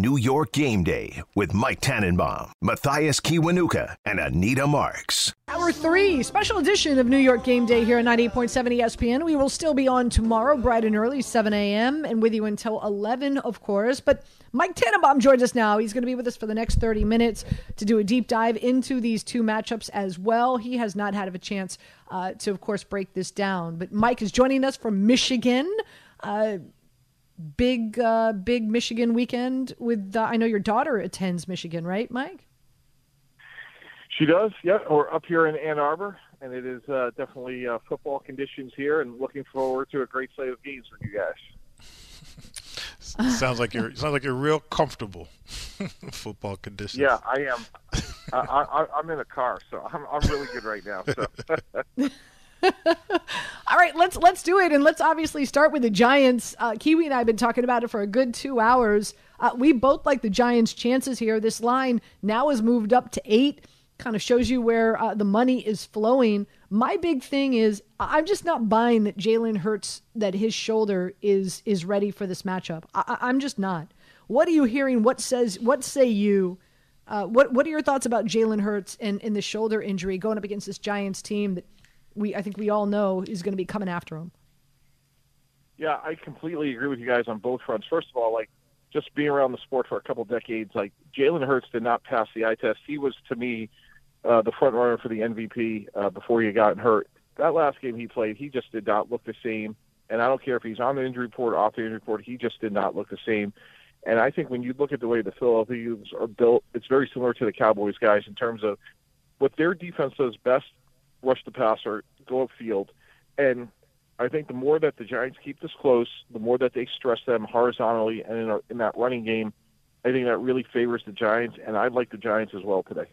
New York Game Day with Mike Tannenbaum, Mathias Kiwanuka, and Anita Marks. Hour three, special edition of New York Game Day here at 98.7 ESPN. We will still be on tomorrow, bright and early, 7 a.m., and with you until 11, of course. But Mike Tannenbaum joins us now. He's going to be with us for the next 30 minutes to do a deep dive into these two matchups as well. He has not had a chance uh, to, of course, break this down. But Mike is joining us from Michigan. Uh, big, uh, big Michigan weekend with, uh, I know your daughter attends Michigan, right, Mike? She does, yeah. We're up here in Ann Arbor, and it is uh, definitely uh, football conditions here, and looking forward to a great slate of games with you guys. sounds like you're sounds like you're real comfortable. football conditions. Yeah, I am. I, am in a car, so I'm I'm really good right now. So. All right, let's let's do it, and let's obviously start with the Giants. Uh, Kiwi and I have been talking about it for a good two hours. Uh, we both like the Giants' chances here. This line now has moved up to eight kind of shows you where uh, the money is flowing. My big thing is I'm just not buying that Jalen Hurts that his shoulder is is ready for this matchup. I, am just not. What are you hearing? What says? What say you? Uh, what What are your thoughts about Jalen Hurts and, and the shoulder injury going up against this Giants team that we I think we all know is going to be coming after him? Yeah, I completely agree with you guys on both fronts. First of all, like just being around the sport for a couple decades, like Jalen Hurts did not pass the eye test. He was to me uh, the front runner for the MVP uh, before he got hurt. That last game he played, he just did not look the same. And I don't care if he's on the injury report or off the injury report, he just did not look the same. And I think when you look at the way the Philadelphia Eagles are built, it's very similar to the Cowboys guys in terms of what their defense does best: rush the passer, go upfield. And I think the more that the Giants keep this close, the more that they stress them horizontally and in, a, in that running game, I think that really favors the Giants. And I like the Giants as well today.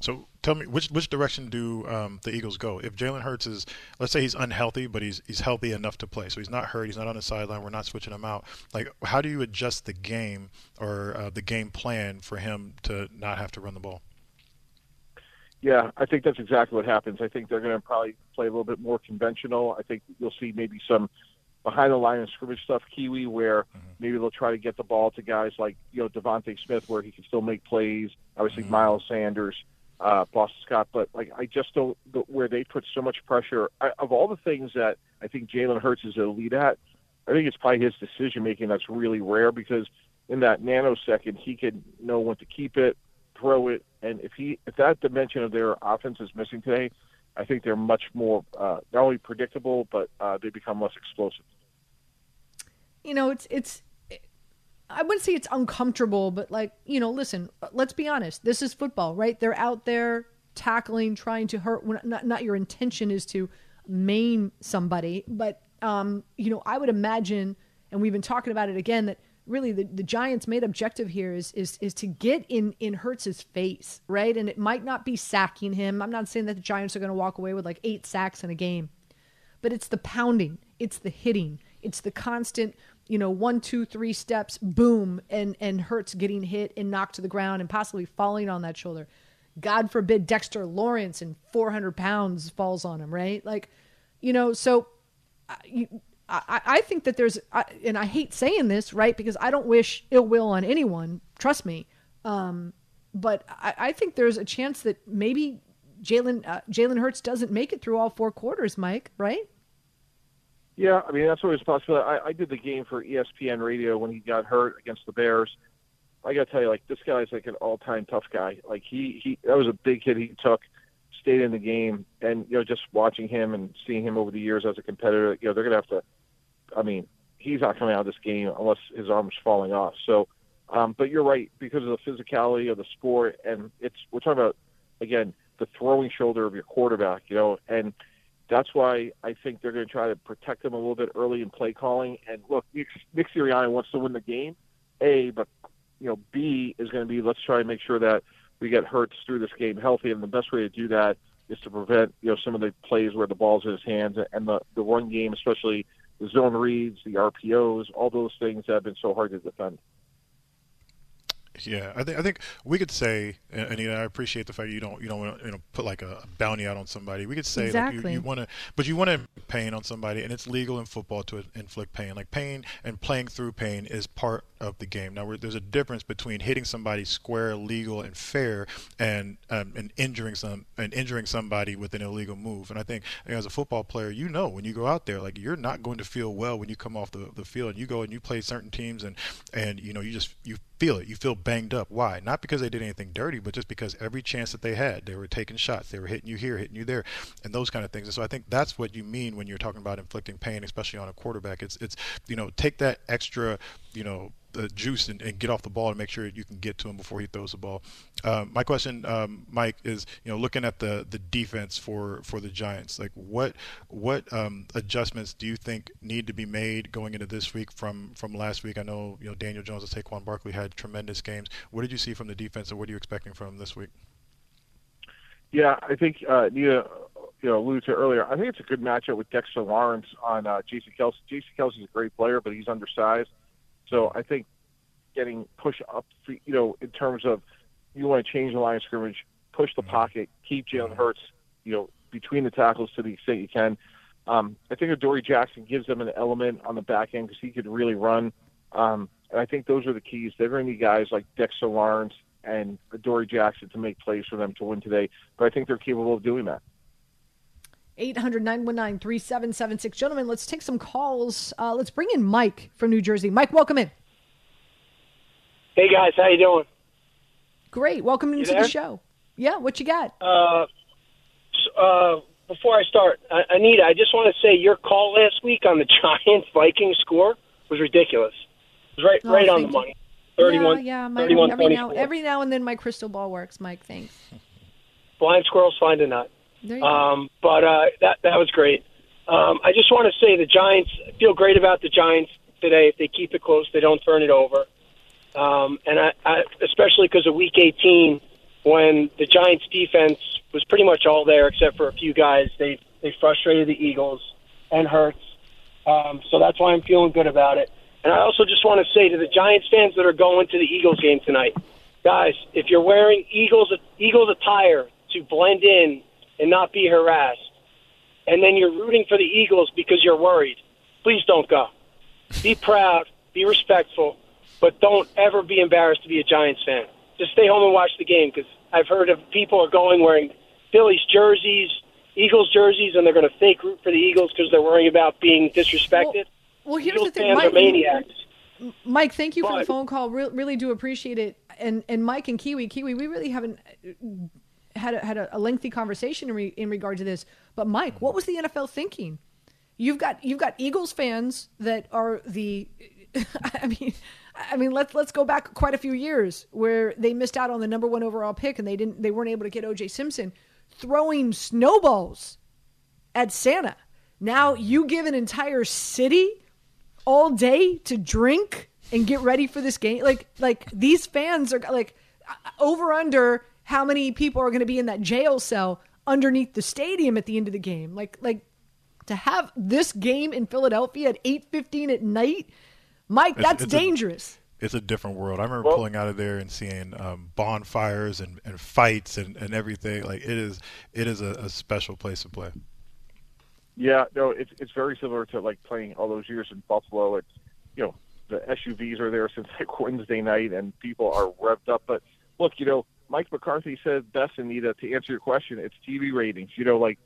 So tell me which which direction do um, the Eagles go? If Jalen Hurts is, let's say he's unhealthy, but he's he's healthy enough to play, so he's not hurt, he's not on the sideline, we're not switching him out. Like, how do you adjust the game or uh, the game plan for him to not have to run the ball? Yeah, I think that's exactly what happens. I think they're going to probably play a little bit more conventional. I think you'll see maybe some behind the line of scrimmage stuff, Kiwi, where mm-hmm. maybe they'll try to get the ball to guys like you know DeVonta Smith, where he can still make plays. Obviously, mm-hmm. Miles Sanders uh, Boston Scott, but like I just don't where they put so much pressure. I, of all the things that I think Jalen Hurts is elite at, I think it's probably his decision making that's really rare because in that nanosecond he can know when to keep it, throw it, and if he if that dimension of their offense is missing today, I think they're much more uh, not only predictable but uh, they become less explosive. You know, it's it's I wouldn't say it's uncomfortable, but like, you know, listen, let's be honest. This is football, right? They're out there tackling, trying to hurt. Not, not your intention is to maim somebody, but, um, you know, I would imagine, and we've been talking about it again, that really the, the Giants' main objective here is, is, is to get in, in Hurts's face, right? And it might not be sacking him. I'm not saying that the Giants are going to walk away with like eight sacks in a game, but it's the pounding, it's the hitting, it's the constant you know, one, two, three steps, boom, and and Hurts getting hit and knocked to the ground and possibly falling on that shoulder. God forbid Dexter Lawrence and 400 pounds falls on him, right? Like, you know, so I, I, I think that there's, I, and I hate saying this, right? Because I don't wish ill will on anyone, trust me. Um, but I, I think there's a chance that maybe Jalen uh, Jalen Hurts doesn't make it through all four quarters, Mike, right? Yeah, I mean that's always a possibility. I, I did the game for ESPN Radio when he got hurt against the Bears. I got to tell you, like this guy's like an all-time tough guy. Like he he that was a big hit he took, stayed in the game, and you know just watching him and seeing him over the years as a competitor, you know they're gonna have to. I mean, he's not coming out of this game unless his arm's falling off. So, um, but you're right because of the physicality of the sport, and it's we're talking about again the throwing shoulder of your quarterback, you know, and that's why I think they're going to try to protect him a little bit early in play calling. And look, Nick, Nick Sirianni wants to win the game, A, but you know, B is going to be let's try and make sure that we get Hurts through this game healthy. And the best way to do that is to prevent you know some of the plays where the ball's in his hands and the the run game, especially the zone reads, the RPOs, all those things that have been so hard to defend. Yeah, I think I think we could say, and, and you know, I appreciate the fact you don't you don't want to you know put like a bounty out on somebody. We could say exactly. like you, you want to, but you want to pain on somebody, and it's legal in football to inflict pain. Like pain and playing through pain is part of the game. Now, there's a difference between hitting somebody square, legal, and fair, and um, and injuring some and injuring somebody with an illegal move. And I think you know, as a football player, you know when you go out there, like you're not going to feel well when you come off the, the field. And you go and you play certain teams, and and you know you just you feel it. You feel banged up. Why? Not because they did anything dirty, but just because every chance that they had, they were taking shots. They were hitting you here, hitting you there, and those kind of things. And so I think that's what you mean when you're talking about inflicting pain, especially on a quarterback. It's it's you know take that extra you know the juice and, and, get off the ball to make sure you can get to him before he throws the ball. Um, my question, um, Mike, is you know looking at the the defense for for the Giants, like what what um, adjustments do you think need to be made going into this week from from last week? I know you know Daniel Jones and Saquon Barkley had tremendous games. What did you see from the defense, and what are you expecting from this week? Yeah, I think uh, you know, alluded to earlier. I think it's a good matchup with Dexter Lawrence on uh, Jason Kelce. Jason Kelce's a great player, but he's undersized. So I think getting push up, you know, in terms of you want to change the line of scrimmage, push the mm-hmm. pocket, keep Jalen mm-hmm. Hurts, you know, between the tackles to the extent you can. Um, I think Adoree Jackson gives them an element on the back end because he could really run. Um, and I think those are the keys. They're going to need guys like Dexter Lawrence and Adoree Jackson to make plays for them to win today. But I think they're capable of doing that. 800 919 3776. Gentlemen, let's take some calls. Uh, let's bring in Mike from New Jersey. Mike, welcome in. Hey, guys. How you doing? Great. Welcome into the show. Yeah, what you got? Uh, uh, before I start, Anita, I just want to say your call last week on the Giants Vikings score was ridiculous. It was right, oh, right on the money. 31, yeah, yeah. My, 31, every, now, every now and then my crystal ball works, Mike. Thanks. Blind squirrels find a nut. Um, but uh, that that was great. Um, I just want to say the Giants feel great about the Giants today. If they keep it close, they don't turn it over. Um, and I, I especially because of Week 18, when the Giants' defense was pretty much all there except for a few guys, they they frustrated the Eagles and Hurts. Um, so that's why I'm feeling good about it. And I also just want to say to the Giants fans that are going to the Eagles game tonight, guys, if you're wearing Eagles Eagles attire to blend in and not be harassed, and then you're rooting for the Eagles because you're worried, please don't go. Be proud, be respectful, but don't ever be embarrassed to be a Giants fan. Just stay home and watch the game because I've heard of people are going wearing Phillies jerseys, Eagles jerseys, and they're going to fake root for the Eagles because they're worrying about being disrespected. Well, well here's Eagles the thing, Mike, maniacs. Mike, thank you but, for the phone call. Re- really do appreciate it. And and Mike and Kiwi, Kiwi, we really haven't had a, had a, lengthy conversation in, re, in regard to this. But Mike, what was the NFL thinking? You've got you've got Eagles fans that are the, I mean, I mean let's let's go back quite a few years where they missed out on the number one overall pick and they didn't they weren't able to get O.J. Simpson, throwing snowballs at Santa. Now you give an entire city all day to drink and get ready for this game. Like like these fans are like over under how many people are going to be in that jail cell underneath the stadium at the end of the game. Like like to have this game in Philadelphia at 8:15 at night, Mike, that's it's, it's dangerous. A, it's a different world. I remember well, pulling out of there and seeing um, bonfires and, and fights and, and everything. Like it is it is a, a special place to play. Yeah, no, it's it's very similar to like playing all those years in Buffalo. It's you know the SUVs are there since like Wednesday night, and people are revved up. But look, you know, Mike McCarthy said best, Anita, to answer your question, it's TV ratings. You know, like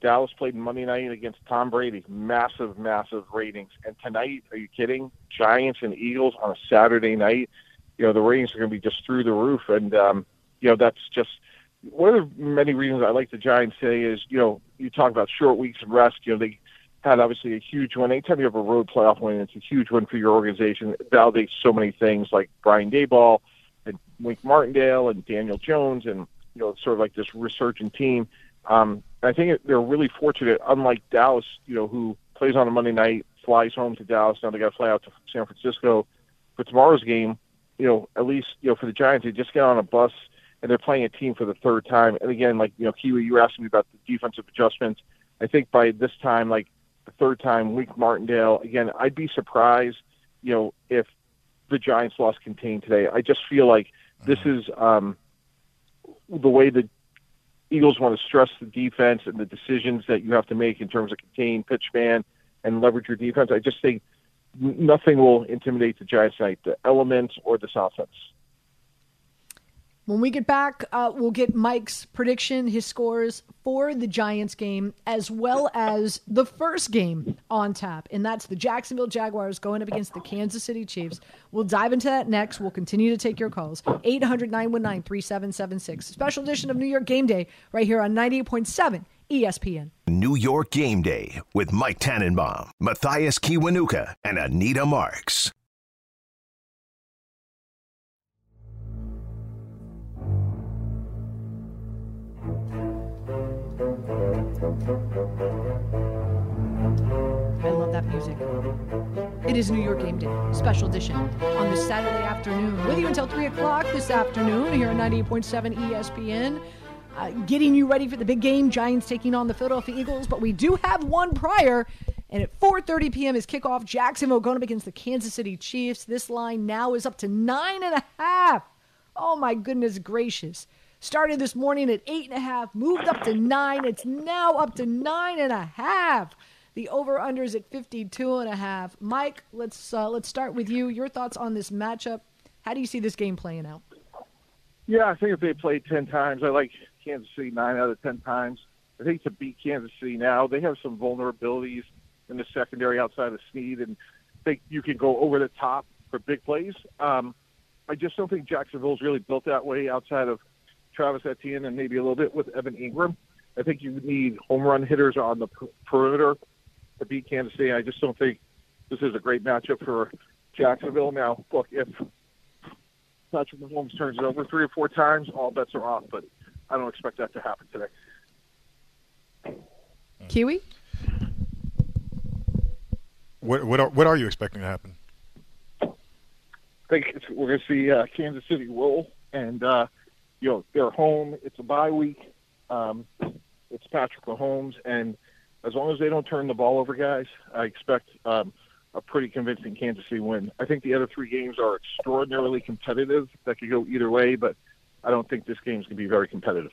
Dallas played Monday night against Tom Brady, massive, massive ratings. And tonight, are you kidding? Giants and Eagles on a Saturday night. You know, the ratings are going to be just through the roof. And, um, you know, that's just one of the many reasons I like the Giants today is, you know, you talk about short weeks of rest. You know, they had obviously a huge win. Anytime you have a road playoff win, it's a huge win for your organization. It validates so many things like Brian and Wink Martindale and Daniel Jones and you know sort of like this resurgent team. Um, I think they're really fortunate, unlike Dallas, you know, who plays on a Monday night, flies home to Dallas. Now they got to fly out to San Francisco for tomorrow's game. You know, at least you know for the Giants, they just get on a bus and they're playing a team for the third time. And again, like you know, Kiwi, you were asking me about the defensive adjustments. I think by this time, like the third time, Wink Martindale. Again, I'd be surprised, you know, if the Giants lost contained today. I just feel like this is um, the way the Eagles want to stress the defense and the decisions that you have to make in terms of contain pitch man and leverage your defense. I just think nothing will intimidate the Giants tonight, the elements or this offense. When we get back, uh, we'll get Mike's prediction, his scores for the Giants game, as well as the first game on tap, and that's the Jacksonville Jaguars going up against the Kansas City Chiefs. We'll dive into that next. We'll continue to take your calls. 800 919 3776. Special edition of New York Game Day right here on 98.7 ESPN. New York Game Day with Mike Tannenbaum, Mathias Kiwanuka, and Anita Marks. I love that music. It is New York Game Day, special edition on this Saturday afternoon. With you until 3 o'clock this afternoon here on 98.7 ESPN. Uh, getting you ready for the big game, Giants taking on the Philadelphia Eagles. But we do have one prior, and at 4.30 p.m. is kickoff. Jacksonville going up against the Kansas City Chiefs. This line now is up to nine and a half. Oh, my goodness gracious. Started this morning at eight and a half, moved up to nine. It's now up to nine and a half. The over under is at 52 and a half. Mike, let's uh, let's start with you. Your thoughts on this matchup. How do you see this game playing out? Yeah, I think if they play 10 times, I like Kansas City 9 out of 10 times. I think to beat Kansas City now, they have some vulnerabilities in the secondary outside of Sneed, and think you can go over the top for big plays. Um, I just don't think Jacksonville's really built that way outside of Travis Etienne and maybe a little bit with Evan Engram. I think you need home run hitters on the perimeter to beat Kansas City. I just don't think this is a great matchup for Jacksonville. Now, look, if Patrick Mahomes turns it over three or four times, all bets are off. But I don't expect that to happen today. Kiwi. What what are, what are you expecting to happen? I think it's, we're going to see uh, Kansas City roll, and uh, you know they're home. It's a bye week. Um, it's Patrick Mahomes, and as long as they don't turn the ball over, guys, I expect um, a pretty convincing Kansas City win. I think the other three games are extraordinarily competitive. That could go either way, but I don't think this game's going to be very competitive.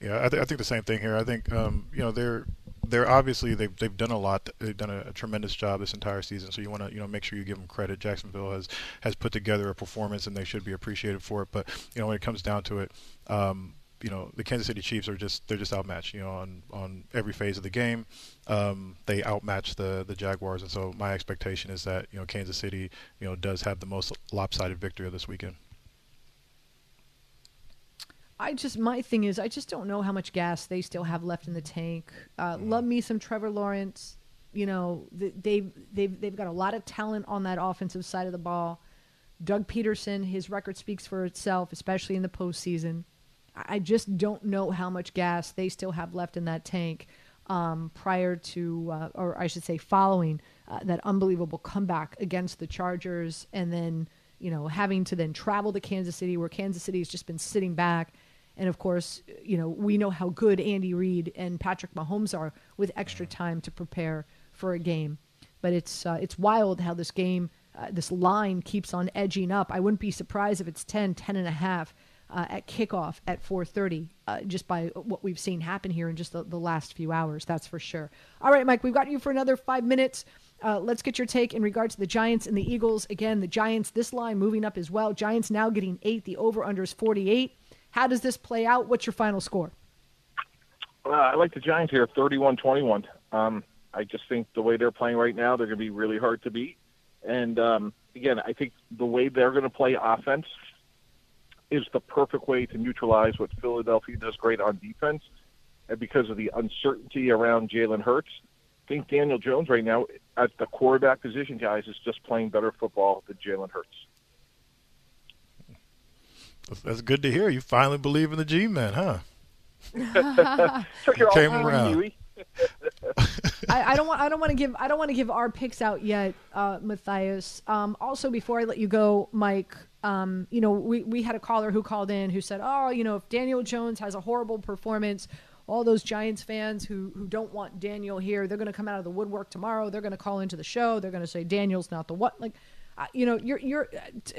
Yeah, I, th- I think the same thing here. I think um, you know they're they're obviously they've they've done a lot. They've done a, a tremendous job this entire season. So you want to you know make sure you give them credit. Jacksonville has has put together a performance, and they should be appreciated for it. But you know when it comes down to it, um, you know the Kansas City Chiefs are just they're just outmatched. You know on on every phase of the game, um, they outmatch the the Jaguars, and so my expectation is that you know Kansas City you know does have the most lopsided victory of this weekend. I just my thing is I just don't know how much gas they still have left in the tank. Uh, mm. Love me some Trevor Lawrence. You know they've they've they've got a lot of talent on that offensive side of the ball. Doug Pederson, his record speaks for itself, especially in the postseason. I just don't know how much gas they still have left in that tank um, prior to, uh, or I should say, following uh, that unbelievable comeback against the Chargers, and then you know having to then travel to Kansas City, where Kansas City has just been sitting back and of course, you know, we know how good Andy Reid and Patrick Mahomes are with extra time to prepare for a game. But it's uh, it's wild how this game, uh, this line keeps on edging up. I wouldn't be surprised if it's 10, 10 and a half uh, at kickoff at 4:30, uh, just by what we've seen happen here in just the, the, last few hours. That's for sure. All right, Mike, we've got you for another five minutes. Uh, let's get your take in regards to the Giants and the Eagles. Again, the Giants, this line moving up as well. Giants now getting eight. The over/under is 48. How does this play out? What's your final score? Uh, I like the Giants here, 31-21. Um, I just think the way they're playing right now, they're going to be really hard to beat. And um, again, I think the way they're going to play offense is the perfect way to neutralize what Philadelphia does great on defense. And because of the uncertainty around Jalen Hurts, I think Daniel Jones right now at the quarterback position, guys, is just playing better football than Jalen Hurts. That's good to hear. You finally believe in the G-men, huh? Came around. I, I, don't want. I don't want to give. I don't want to give our picks out yet, uh, Mathias. Um, also, before I let you go, Mike. Um, you know, we we had a caller who called in who said, "Oh, you know, if Daniel Jones has a horrible performance, all those Giants fans who who don't want Daniel here, they're going to come out of the woodwork tomorrow. They're going to call into the show. They're going to say Daniel's not the what. Like, you know, you're you're.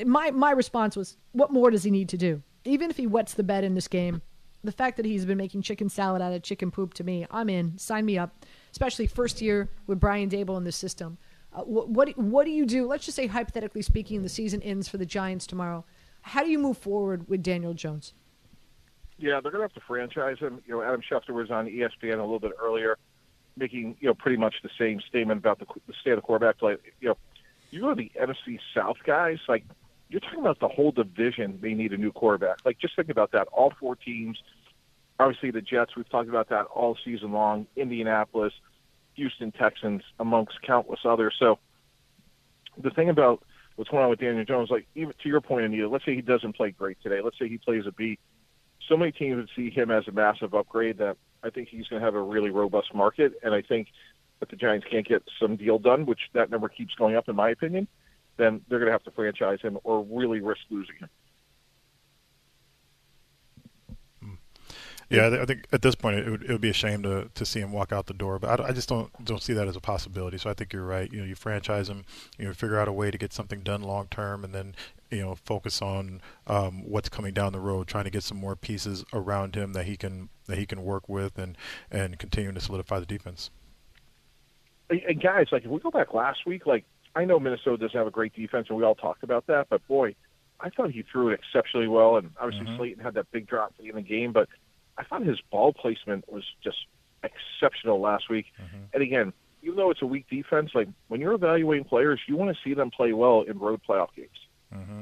My my response was, what more does he need to do? Even if he wets the bed in this game, the fact that he's been making chicken salad out of chicken poop to me, I'm in. Sign me up. Especially first year with Brian Daboll in the system. Uh, what, what what do you do? Let's just say hypothetically speaking, the season ends for the Giants tomorrow. How do you move forward with Daniel Jones? Yeah, they're going to have to franchise him. You know, Adam Schefter was on ESPN a little bit earlier, making you know pretty much the same statement about the, the state of the quarterback play. You know, you go to the NFC South guys, like you're talking about the whole division. They need a new quarterback. Like just think about that. All four teams. Obviously, the Jets. We've talked about that all season long. Indianapolis, Houston Texans, amongst countless others. So the thing about what's going on with Daniel Jones, like even to your point, Anita, let's say he doesn't play great today. Let's say he plays a B. So many teams would see him as a massive upgrade that I think he's going to have a really robust market. And I think if the Giants can't get some deal done, which that number keeps going up in my opinion, then they're going to have to franchise him or really risk losing him. Yeah, I think at this point it would, it would be a shame to, to see him walk out the door, but I, I, just don't don't see that as a possibility. So I think you're right. You know, you franchise him, you know, figure out a way to get something done long term, and then you know focus on um, what's coming down the road, trying to get some more pieces around him that he can that he can work with, and and continuing to solidify the defense. And guys, like if we go back last week, like I know Minnesota doesn't have a great defense, and we all talked about that, but boy. I thought he threw it exceptionally well, and obviously mm-hmm. Slayton had that big drop in the game. But I thought his ball placement was just exceptional last week. Mm-hmm. And again, even though it's a weak defense, like when you're evaluating players, you want to see them play well in road playoff games. Mm-hmm.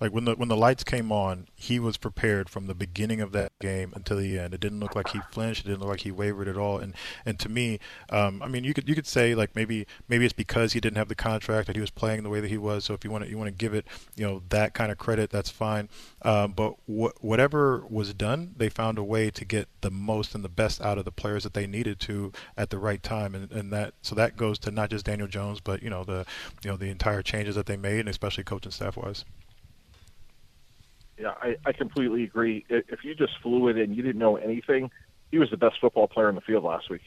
Like when the when the lights came on, he was prepared from the beginning of that game until the end. It didn't look like he flinched. It didn't look like he wavered at all. And and to me, um, I mean, you could you could say like maybe maybe it's because he didn't have the contract that he was playing the way that he was. So if you want to you want to give it you know that kind of credit, that's fine. Um, but wh- whatever was done, they found a way to get the most and the best out of the players that they needed to at the right time. And, and that so that goes to not just Daniel Jones, but you know the you know the entire changes that they made, and especially coaching staff wise. Yeah, I, I completely agree. If you just flew it and you didn't know anything, he was the best football player in the field last week.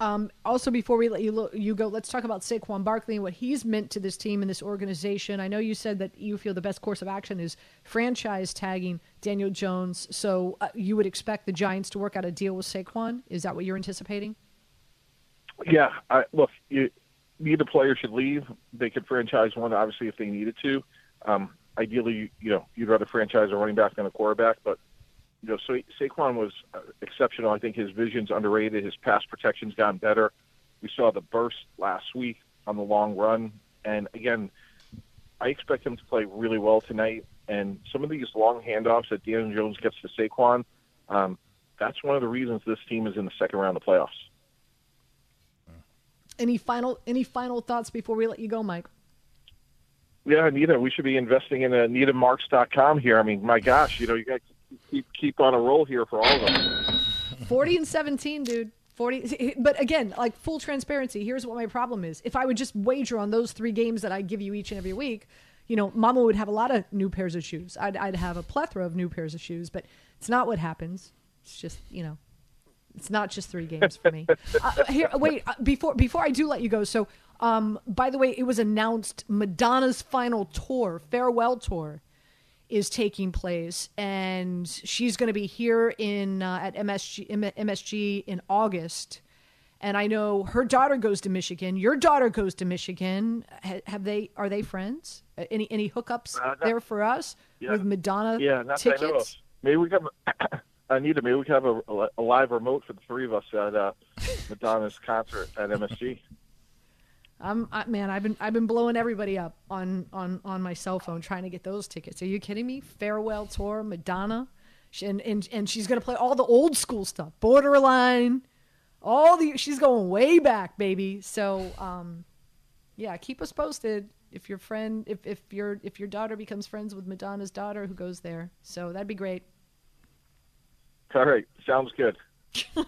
Um, also, before we let you look, you go, let's talk about Saquon Barkley and what he's meant to this team and this organization. I know you said that you feel the best course of action is franchise tagging Daniel Jones. So uh, you would expect the Giants to work out a deal with Saquon. Is that what you're anticipating? Yeah. I, look, you, neither player should leave. They could franchise one, obviously, if they needed to. Um, ideally, you know, you'd rather franchise a running back than a quarterback, but you know, so Saquon was uh, exceptional. I think his vision's underrated. His pass protection's gotten better. We saw the burst last week on the long run, and again, I expect him to play really well tonight. And some of these long handoffs that Daniel Jones gets to Saquon, um, that's one of the reasons this team is in the second round of playoffs. Any final any final thoughts before we let you go, Mike? Yeah, Anita, we should be investing in uh, AnitaMarks.com here. I mean, my gosh, you know, you got to keep keep on a roll here for all of us. Forty and seventeen, dude. 40 but again like full transparency here's what my problem is if i would just wager on those three games that i give you each and every week you know mama would have a lot of new pairs of shoes i'd, I'd have a plethora of new pairs of shoes but it's not what happens it's just you know it's not just three games for me uh, here wait uh, before before i do let you go so um, by the way, it was announced Madonna's final tour, farewell tour, is taking place, and she's going to be here in uh, at MSG MSG in August. And I know her daughter goes to Michigan. Your daughter goes to Michigan. have they? Are they friends? Uh, any any hookups uh, not, there for us yeah, with Madonna yeah, not tickets? That I know. Maybe we can. Anita, maybe we can have a, a, live remote for the three of us at uh, Madonna's concert at MSG. I'm I, man, I've been I've been blowing everybody up on on on my cell phone trying to get those tickets. Are you kidding me? Farewell tour, Madonna, she, and and and she's gonna play all the old school stuff, Borderline, all the. She's going way back, baby. So um, yeah, keep us posted if your friend if if your if your daughter becomes friends with Madonna's daughter who goes there. So that'd be great. All right, sounds good.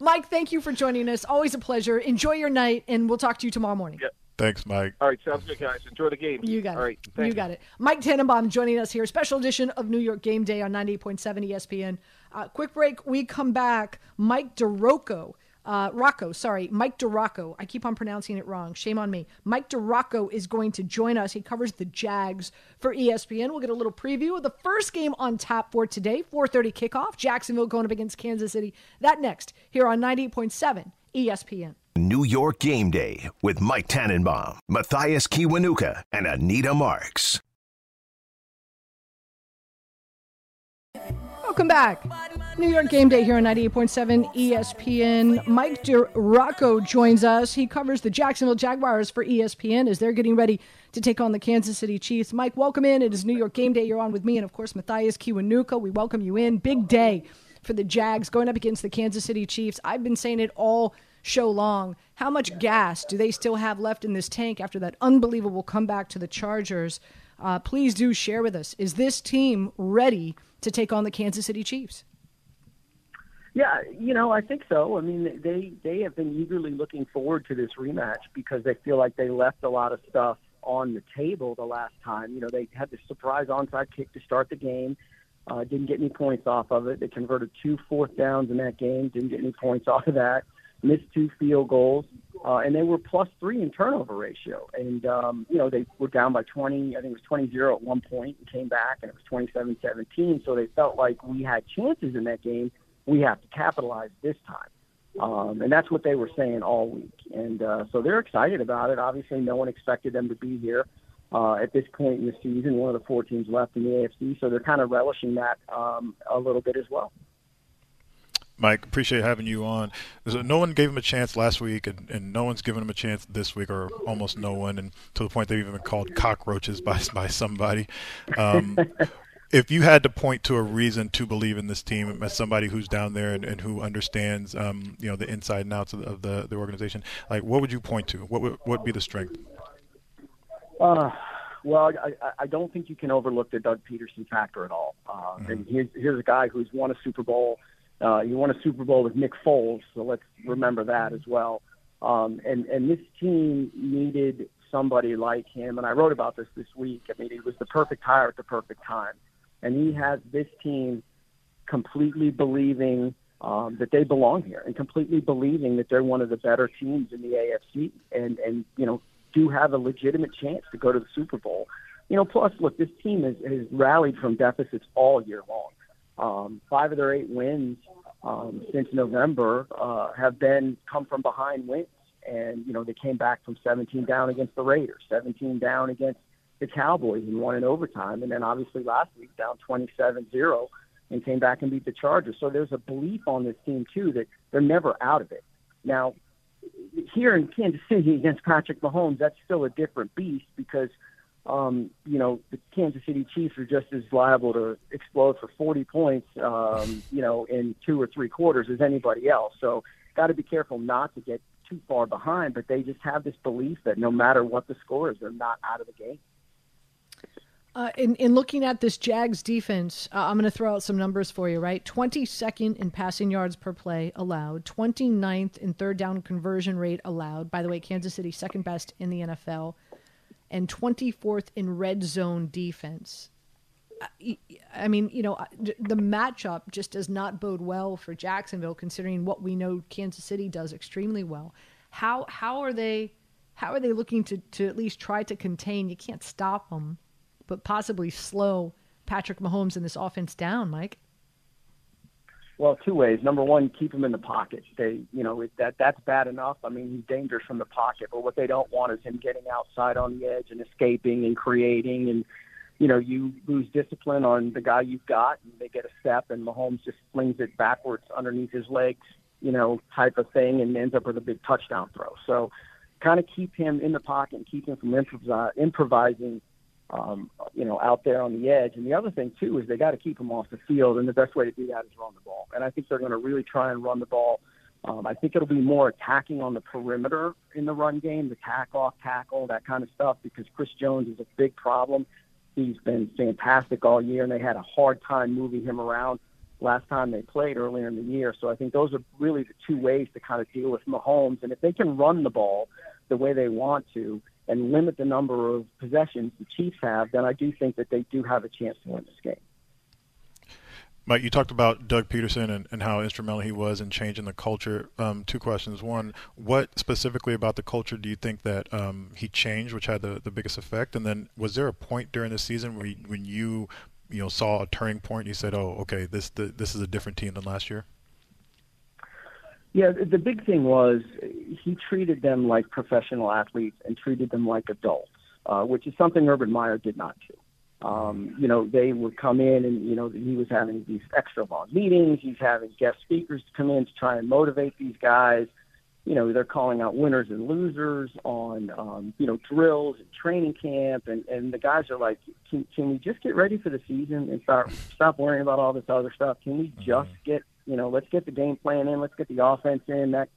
Mike, thank you for joining us. Always a pleasure. Enjoy your night, and we'll talk to you tomorrow morning. Yep. Thanks, Mike. All right, sounds good, guys. Enjoy the game. You got All it. Right, you got it. Mike Tannenbaum joining us here. Special edition of New York Game Day on 98.7 ESPN. Uh, quick break. We come back. Mike DiRocco uh, Rocco, sorry, Mike DiRocco. I keep on pronouncing it wrong. Shame on me. Mike DiRocco is going to join us. He covers the Jags for ESPN. We'll get a little preview of the first game on tap for today, 4:30 kickoff. Jacksonville going up against Kansas City. That next here on 98.7 ESPN. New York Game Day with Mike Tannenbaum, Mathias Kiwanuka, and Anita Marks. Welcome back. New York Game Day here on 98.7 ESPN. Mike DiRocco joins us. He covers the Jacksonville Jaguars for ESPN as they're getting ready to take on the Kansas City Chiefs. Mike, welcome in. It is New York Game Day. You're on with me and, of course, Mathias Kiwanuka. We welcome you in. Big day for the Jags going up against the Kansas City Chiefs. I've been saying it all show long. How much gas do they still have left in this tank after that unbelievable comeback to the Chargers? Uh, please do share with us. Is this team ready to take on the Kansas City Chiefs? Yeah, you know, I think so. I mean, they they have been eagerly looking forward to this rematch because they feel like they left a lot of stuff on the table the last time. You know, they had the surprise onside kick to start the game. Uh, didn't get any points off of it. They converted two fourth downs in that game. Didn't get any points off of that missed two field goals, uh, and they were plus three in turnover ratio. And, um, you know, they were down by 20, I think it was 20 0 at one point and came back, and it was 27 17. So they felt like we had chances in that game. We have to capitalize this time. Um, and that's what they were saying all week. And uh, so they're excited about it. Obviously, no one expected them to be here uh, at this point in the season, one of the four teams left in the AFC. So they're kind of relishing that um, a little bit as well. Mike, appreciate having you on. No one gave him a chance last week, and, and no one's given him a chance this week, or almost no one, and to the point they've even been called cockroaches by by somebody. Um, if you had to point to a reason to believe in this team as somebody who's down there and, and who understands, um, you know, the inside and outs of, the, of the, the organization, like what would you point to? What would what would be the strength? Uh, well, I, I don't think you can overlook the Doug Pederson factor at all. Uh, mm-hmm. And here's here's a guy who's won a Super Bowl uh, you won a Super Bowl with Nick Foles, so let's remember that as well. Um, and and this team needed somebody like him, and I wrote about this this week. I mean, he was the perfect hire at the perfect time, and he has this team completely believing um, that they belong here, and completely believing that they're one of the better teams in the AFC, and and you know do have a legitimate chance to go to the Super Bowl. You know, plus look, this team has, has rallied from deficits all year long. Um, five of their eight wins um, since November uh, have been come from behind wins, and you know they came back from 17 down against the Raiders, 17 down against the Cowboys, and won in overtime, and then obviously last week down 27-0 and came back and beat the Chargers. So there's a belief on this team too that they're never out of it. Now, here in Kansas City against Patrick Mahomes, that's still a different beast because um, you know, the Kansas City Chiefs are just as liable to explode for 40 points, um, you know, in two or three quarters as anybody else. So, got to be careful not to get too far behind. But they just have this belief that no matter what the score is, they're not out of the game. Uh, in, in looking at this Jags defense, uh, I'm going to throw out some numbers for you, right? 22nd in passing yards per play allowed, 29th in third down conversion rate allowed. By the way, Kansas City second best in the NFL and 24th in red zone defense. I mean, you know, the matchup just does not bode well for Jacksonville, considering what we know Kansas City does extremely well. How how are they how are they looking to to at least try to contain? You can't stop them, but possibly slow Patrick Mahomes and this offense down, Mike. Well, two ways. Number one, keep him in the pocket. They, you know, that that's bad enough. I mean, he's dangerous from the pocket, but what they don't want is him getting outside on the edge and escaping and creating. And you know, you lose discipline on the guy you've got, and they get a step, and Mahomes just flings it backwards underneath his legs, you know, type of thing, and ends up with a big touchdown throw. So, kind of keep him in the pocket and keep him from improvising um, you know, out there on the edge. And the other thing too is they got to keep them off the field, and the best way to do that is run the ball. And I think they're going to really try and run the ball. Um, I think it'll be more attacking on the perimeter in the run game, the tack off tackle, that kind of stuff, because Chris Jones is a big problem. He's been fantastic all year, and they had a hard time moving him around last time they played earlier in the year. So I think those are really the two ways to kind of deal with Mahomes. And if they can run the ball the way they want to, and limit the number of possessions the Chiefs have, then I do think that they do have a chance to win this game. Mike, you talked about Doug Pederson and, and how instrumental he was in changing the culture. Um, two questions. One, what specifically about the culture do you think that um, he changed, which had the, the biggest effect? And then, was there a point during the season where when you you know saw a turning point you said, "Oh, okay, this the, this is a different team than last year"? Yeah, the big thing was he treated them like professional athletes and treated them like adults, uh, which is something Urban Meyer did not do. Um, you know, they would come in and, you know, he was having these extra long meetings. He's having guest speakers come in to try and motivate these guys. You know, they're calling out winners and losers on, um, you know, drills and training camp. And, and the guys are like, can, can we just get ready for the season and start, stop worrying about all this other stuff? Can we just get, you know, let's get the game plan in, let's get the offense in, that,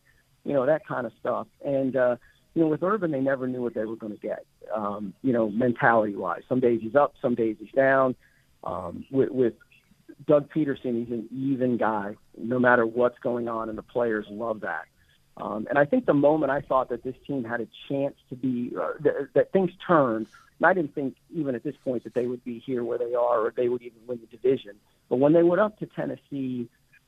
you know, that kind of stuff. And, uh, you know, with Urban, they never knew what they were going to get. Um, you know, mentality wise, some days he's up, some days he's down. Um, with, with Doug Pederson, he's an even guy, no matter what's going on, and the players love that. Um, and I think the moment I thought that this team had a chance to be, uh, th- that things turned, and I didn't think even at this point that they would be here where they are or they would even win the division. But when they went up to Tennessee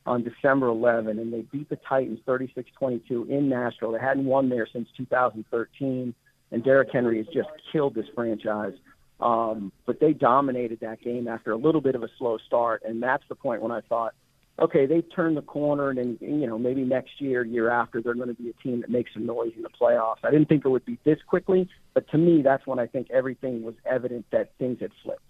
on December 11, and they beat the Titans 36-22 in Nashville. They hadn't won there since 2013, and Derrick Henry has just killed this franchise. Um, but they dominated that game after a little bit of a slow start, and that's the point when I thought, okay, they've turned the corner, and, and you know maybe next year, year after, they're going to be a team that makes some noise in the playoffs. I didn't think it would be this quickly, but to me, that's when I think everything was evident that things had flipped.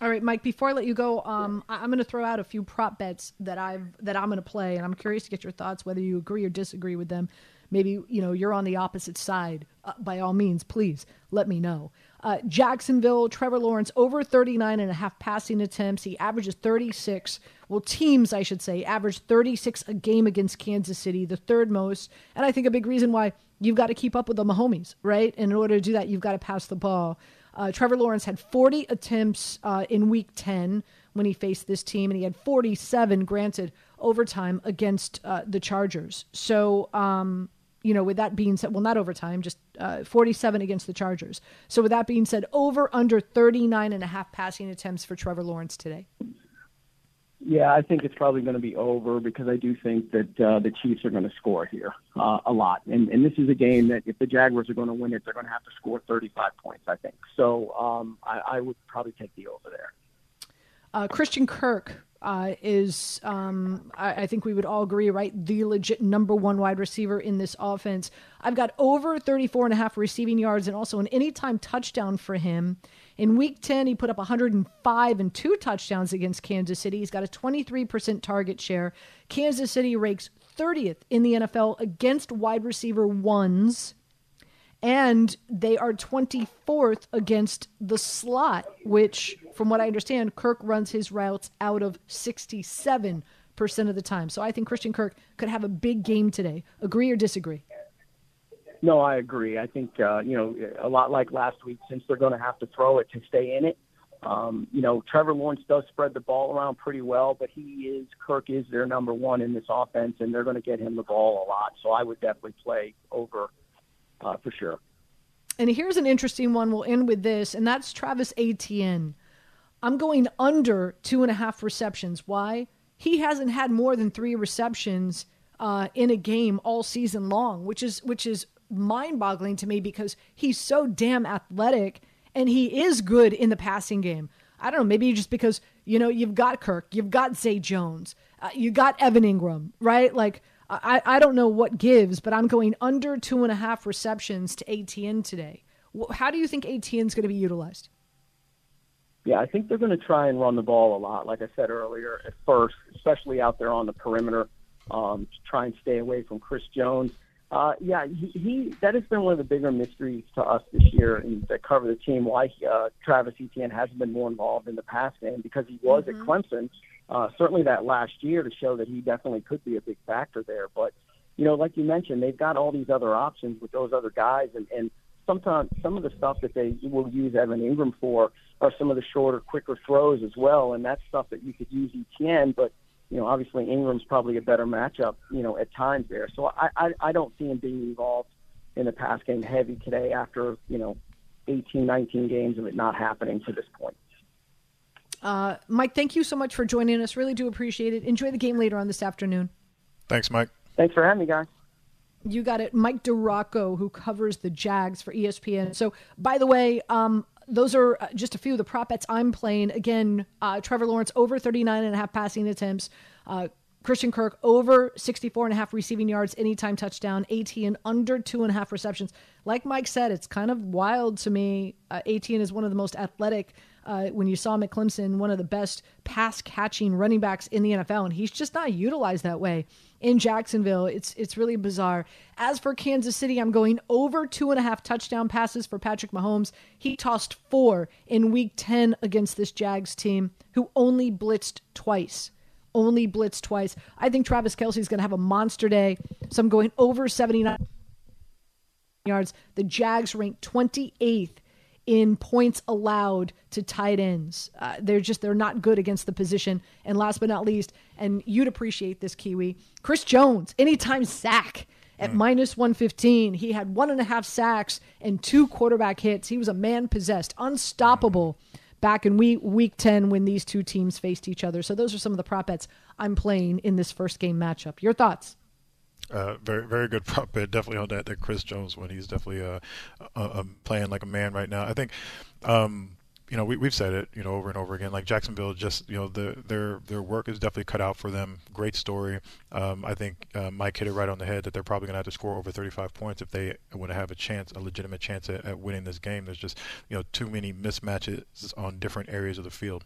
All right, Mike. Before I let you go, um, I- am going to throw out a few prop bets that I've that I'm going to play, and I'm curious to get your thoughts, whether you agree or disagree with them. Maybe you know you're on the opposite side. Uh, by all means, please let me know. Uh, Jacksonville, Trevor Lawrence over 39 and a half passing attempts. He averages 36. Well, teams, I should say, average 36 a game against Kansas City, the third most. And I think a big reason why you've got to keep up with the Mahomes, right? And in order to do that, you've got to pass the ball. Uh, Trevor Lawrence had 40 attempts uh, in week 10 when he faced this team, and he had 47, granted, overtime against uh, the Chargers. So, um, you know, with that being said, well, not overtime, just uh, 47 against the Chargers. So, with that being said, over under 39 and a half passing attempts for Trevor Lawrence today. Yeah, I think it's probably going to be over because I do think that uh, the Chiefs are going to score here uh, a lot, and and this is a game that if the Jaguars are going to win it, they're going to have to score 35 points. I think so. Um, I, I would probably take the over there. Uh, Christian Kirk uh, is, um, I, I, think we would all agree, right? The legit number one wide receiver in this offense. I've got over 34 and a half receiving yards and also an anytime touchdown for him. In week 10, he put up 105 and two touchdowns against Kansas City. He's got a 23% target share. Kansas City ranks 30th in the NFL against wide receiver ones and they are 24th against the slot, which, from what I understand, Kirk runs his routes out of 67% of the time. So I think Christian Kirk could have a big game today. Agree or disagree? No, I agree. I think, uh, you know, a lot like last week, since they're going to have to throw it to stay in it, um, you know, Trevor Lawrence does spread the ball around pretty well, but he is, Kirk is their number one in this offense, and they're going to get him the ball a lot. So I would definitely play over uh, for sure. And here's an interesting one. We'll end with this, and that's Travis Etienne. I'm going under two and a half receptions. Why? He hasn't had more than three receptions uh, in a game all season long, which is which is mind-boggling to me because he's so damn athletic and he is good in the passing game. I don't know, maybe just because you know you've got Kirk, you've got Zay Jones, uh, you got Evan Engram, right? Like I, I don't know what gives, but I'm going under two and a half receptions to Etienne today. How do you think Etienne's going to be utilized? Yeah, I think they're going to try and run the ball a lot, like I said earlier, at first, especially out there on the perimeter, um, to try and stay away from Chris Jones. Uh, yeah, he, he that has been one of the bigger mysteries to us this year and that cover the team. Why uh, Travis Etienne hasn't been more involved in the pass game because he was mm-hmm. at Clemson uh, certainly that last year to show that he definitely could be a big factor there. But you know, like you mentioned, they've got all these other options with those other guys, and and sometimes some of the stuff that they will use Evan Engram for are some of the shorter, quicker throws as well, and that's stuff that you could use Etienne, but you know, obviously Engram's probably a better matchup, you know, at times there. So I, I, I don't see him being involved in the pass game heavy today after, you know, 18, 19 games of it not happening to this point. Uh, Mike, thank you so much for joining us. Really do appreciate it. Enjoy the game later on this afternoon. Thanks, Mike. Thanks for having me, guys. You got it. Mike DiRocco, who covers the Jags for ESPN. So, by the way, um, those are uh, just a few of the prop bets I'm playing. Again, uh, Trevor Lawrence over 39 and a half passing attempts. Uh, Christian Kirk over 64 and a half receiving yards, anytime touchdown. Etienne under two and a half receptions. Like Mike said, it's kind of wild to me. Uh, Etienne is one of the most athletic uh, when you saw McClimson, one of the best pass catching running backs in the NFL, and he's just not utilized that way in Jacksonville. It's it's really bizarre. As for Kansas City, I'm going over two and a half touchdown passes for Patrick Mahomes. He tossed four in Week 10 against this Jags team, who only blitzed twice. Only blitzed twice. I think Travis Kelce is going to have a monster day. So I'm going over 79 yards. The Jags rank 28th in points allowed to tight ends. Uh, they're just they're not good against the position. And last but not least, and you'd appreciate this Kiwi, Chris Jones, anytime sack at mm. minus 115. He had one and a half sacks and two quarterback hits. He was a man possessed, unstoppable back in week week 10 when these two teams faced each other. So those are some of the prop bets I'm playing in this first game matchup. Your thoughts? Uh, very very good prop bet. Definitely on that, that Chris Jones one. He's definitely uh, uh, playing like a man right now. I think. Um, you know, we, we've said it, you know, over and over again. Like Jacksonville, just you know, the, their their work is definitely cut out for them. Great story. Um, I think uh, Mike hit it right on the head that they're probably going to have to score over 35 points if they want to have a chance, a legitimate chance at, at winning this game. There's just you know too many mismatches on different areas of the field.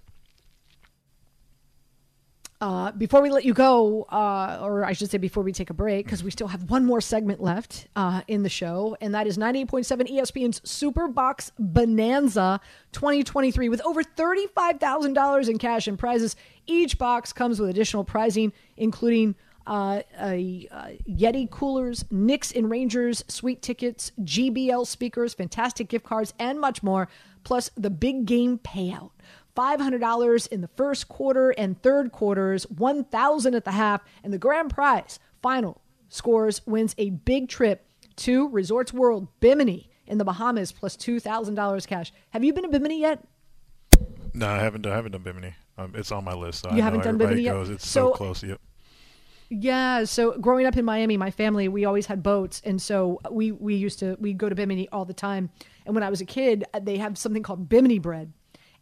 Uh, before we let you go, uh, or I should say before we take a break, because we still have one more segment left uh, in the show, and that is 98.7 ESPN's Super Box Bonanza 2023 with over $35,000 in cash and prizes. Each box comes with additional prizing, including uh, a, uh, Yeti coolers, Knicks and Rangers, suite tickets, JBL speakers, fantastic gift cards, and much more, plus the big game payout. $500 in the first quarter and third quarters, 1000 at the half, and the grand prize, final scores wins a big trip to Resorts World Bimini in the Bahamas plus $2,000 cash. Have you been to Bimini yet? No, I haven't. I haven't done Bimini. Um, it's on my list. So you I haven't done Bimini goes. yet. It's so, so close. Yep. Yeah, so growing up in Miami, my family we always had boats, and so we we used to we go to Bimini all the time. And when I was a kid, they have something called Bimini bread,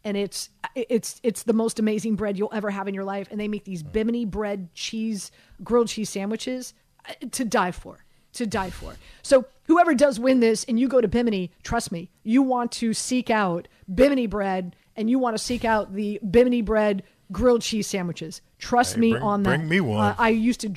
and it's it's it's the most amazing bread you'll ever have in your life. And they make these bimini bread cheese grilled cheese sandwiches uh, to die for, to die for. So whoever does win this, and you go to Bimini, trust me, you want to seek out Bimini bread, and you want to seek out the Bimini bread grilled cheese sandwiches. Trust hey, me bring, on that. Bring me one. Uh, I used to.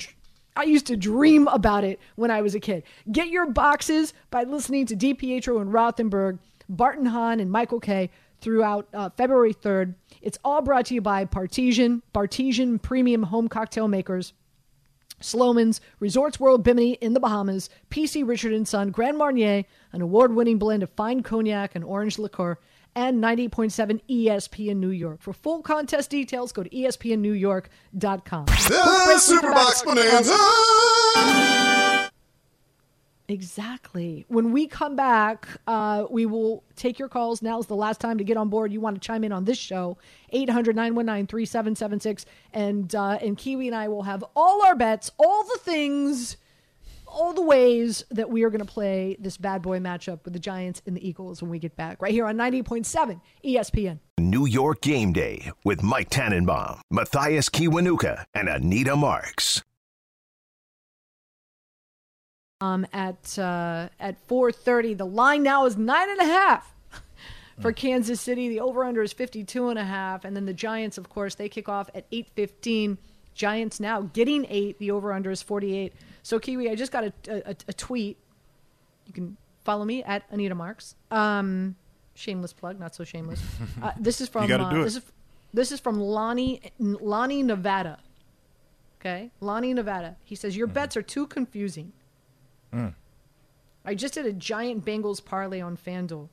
I used to dream about it when I was a kid. Get your boxes by listening to DiPietro and Rothenberg, Bart and Hahn and Michael Kay throughout uh, February 3rd. It's all brought to you by Bartesian, Bartesian Premium Home Cocktail Makers. Sloman's, Resorts World Bimini in the Bahamas, PC Richard & Son, Grand Marnier, an award-winning blend of fine cognac and orange liqueur, and 90.7 ESPN New York. For full contest details, go to espnnewyork.com. The Superbox Bonanza! Exactly. When we come back, uh, we will take your calls. Now's the last time to get on board. You want to chime in on this show, 800 919 3776. And, uh, and Kiwi and I will have all our bets, all the things, all the ways that we are going to play this bad boy matchup with the Giants and the Eagles when we get back, right here on 90.7 ESPN. New York Game Day with Mike Tannenbaum, Mathias Kiwanuka, and Anita Marks um, at uh, at 4:30. The line now is nine and a half for mm. Kansas City. The over/under is 52 and a half, and then the Giants, of course, they kick off at 8:15. Giants now getting eight. The over/under is 48. So Kiwi, I just got a, a, a tweet. You can follow me at Anita Marks. Um, shameless plug, not so shameless. Uh, this is from uh, this is this is from Lonnie Lonnie Nevada. Okay, Lonnie Nevada. He says your mm-hmm. bets are too confusing. Mm. I just did a giant Bengals parlay on FanDuel,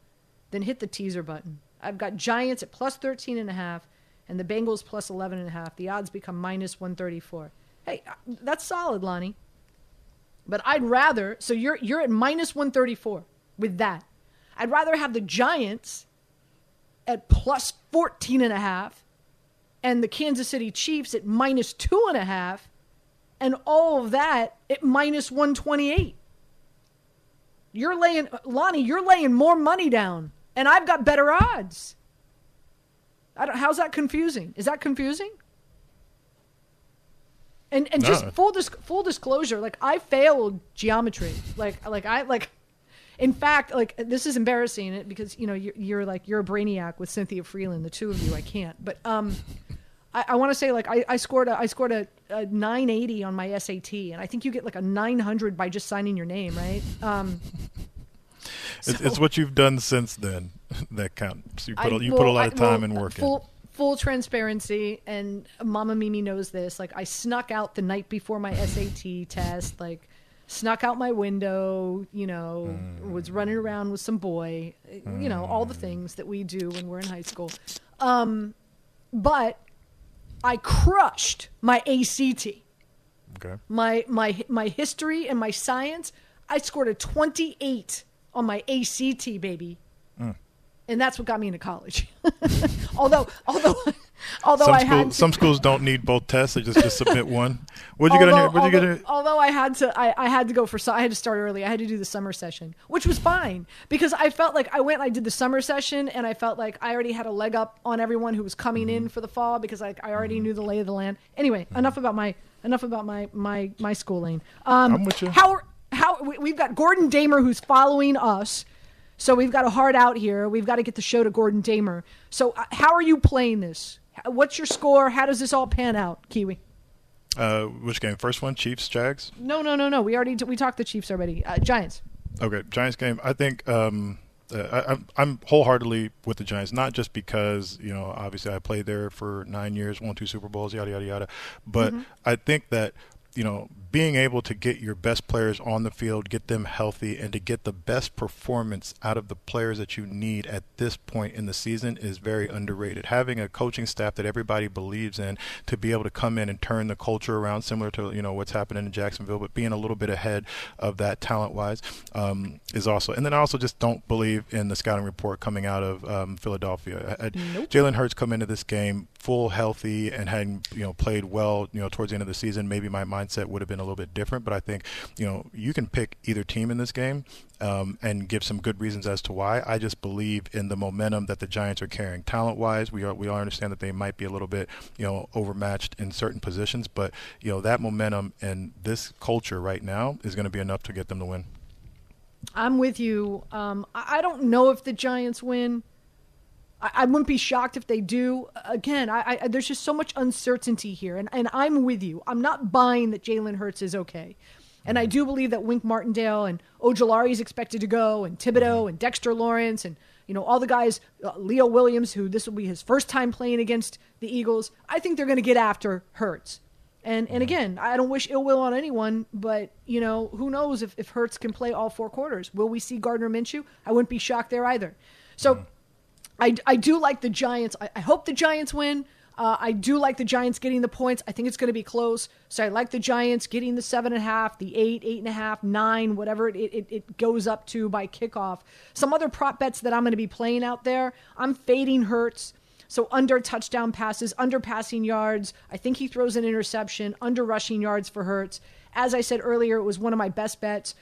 then hit the teaser button. I've got Giants at plus 13 and a half and the Bengals plus 11 and a half. The odds become minus 134. Hey, uh, that's solid, Lonnie. But I'd rather so you're you're at minus 134 with that. I'd rather have the Giants at plus 14 and a half and the Kansas City Chiefs at minus two and a half, and all of that at minus 128. You're laying, Lonnie, you're laying more money down, and I've got better odds. how's that confusing? Is that confusing? And and no. just full dis- full disclosure, like I failed geometry. Like like I like in fact, like this is embarrassing because you know you're, you're, like you're a brainiac with Cynthia Freeland, the two of you. I can't, but um, I, I want to say like I, I scored a, I scored a, a 980 on my SAT, and I think you get like a 900 by just signing your name, right? Um, so, it's, what you've done since then that counts. You put a, you well, put a lot of time and work full, in. Full transparency, and Mama Mimi knows this. Like I snuck out the night before my SAT test, like snuck out my window, you know, mm. was running around with some boy, you know, all the things that we do when we're in high school. Um, but I crushed my ACT. Okay. My my my history and my science, I scored a 28 on my ACT, baby. Mm. And that's what got me into college. although although Although some I school, had to, some schools don't need both tests; they just just submit one. What'd you although, get What'd although, you get? Although I had to, I, I had to go for. I had to start early. I had to do the summer session, which was fine because I felt like I went. I did the summer session, and I felt like I already had a leg up on everyone who was coming mm-hmm. in for the fall because like I already mm-hmm. knew the lay of the land. Anyway, mm-hmm. enough about my enough about my my my schooling. Um, I'm with you. How how we've got Gordon Damer who's following us. So we've got a hard out here. We've got to get the show to Gordon Damer. So uh, how are you playing this? What's your score? How does this all pan out, Kiwi? Uh, which game? First one, Chiefs, Jags. No, no, no, no. We already we talked the Chiefs already. Uh, Giants. Okay, Giants game. I think um, uh, I, am I'm wholeheartedly with the Giants, not just because you know obviously I played there for nine years, won two Super Bowls, yada yada yada, but mm-hmm. I think that you know being able to get your best players on the field, get them healthy, and to get the best performance out of the players that you need at this point in the season is very underrated. Having a coaching staff that everybody believes in to be able to come in and turn the culture around, similar to you know what's happening in Jacksonville, but being a little bit ahead of that talent-wise um, is also. And then I also just don't believe in the scouting report coming out of um, Philadelphia. Nope. Jalen Hurts come into this game full healthy and hadn't you know played well you know towards the end of the season. Maybe my mindset would have been a little bit different. But I think you know you can pick either team in this game um, and give some good reasons as to why. I just believe in the momentum that the Giants are carrying. Talent wise, we are we all understand that they might be a little bit you know overmatched in certain positions, but you know that momentum and this culture right now is going to be enough to get them to win. I'm with you. Um, I don't know if the Giants win. I, I wouldn't be shocked if they do. Again, I, I, there's just so much uncertainty here, and, and I'm with you. I'm not buying that Jalen Hurts is okay. And I mm-hmm. do believe that Wink Martindale and Ojulari is expected to go, and Thibodeaux mm-hmm. and Dexter Lawrence, and you know all the guys, uh, Leo Williams, who this will be his first time playing against the Eagles. I think they're going to get after Hurts. And and mm-hmm. again, I don't wish ill will on anyone, but you know who knows if if Hurts can play all four quarters? Will we see Gardner Minshew? I wouldn't be shocked there either. So I, I do like the Giants. I, I hope the Giants win. Uh, I do like the Giants getting the points. I think it's going to be close. So I like the Giants getting the seven and a half, the eight, eight and a half, nine, whatever it, it, it goes up to by kickoff. Some other prop bets that I'm going to be playing out there. I'm fading Hurts. So under touchdown passes, under passing yards. I think he throws an interception, under rushing yards for Hurts. As I said earlier, it was one of my best bets.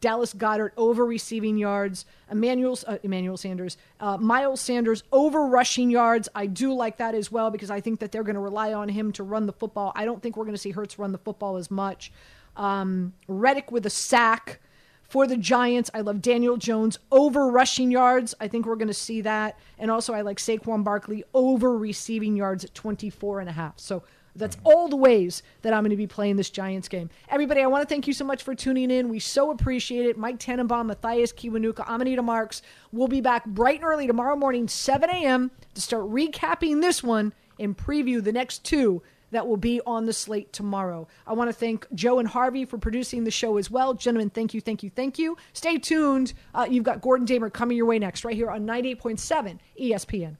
Dallas Goedert over receiving yards. Emmanuel, uh, Emmanuel Sanders, uh, Miles Sanders over rushing yards. I do like that as well because I think that they're going to rely on him to run the football. I don't think we're going to see Hurts run the football as much. Um, Reddick with a sack for the Giants. I love Daniel Jones over rushing yards. I think we're going to see that. And also, I like Saquon Barkley over receiving yards at 24 and a half. So that's all the ways that I'm going to be playing this Giants game. Everybody, I want to thank you so much for tuning in. We so appreciate it. Mike Tannenbaum, Mathias Kiwanuka, and Anita Marks. We'll be back bright and early tomorrow morning, 7 a.m., to start recapping this one and preview the next two that will be on the slate tomorrow. I want to thank Joe and Harvey for producing the show as well. Gentlemen, thank you, thank you, thank you. Stay tuned. Uh, you've got Gordon Damer coming your way next, right here on 98.7 ESPN.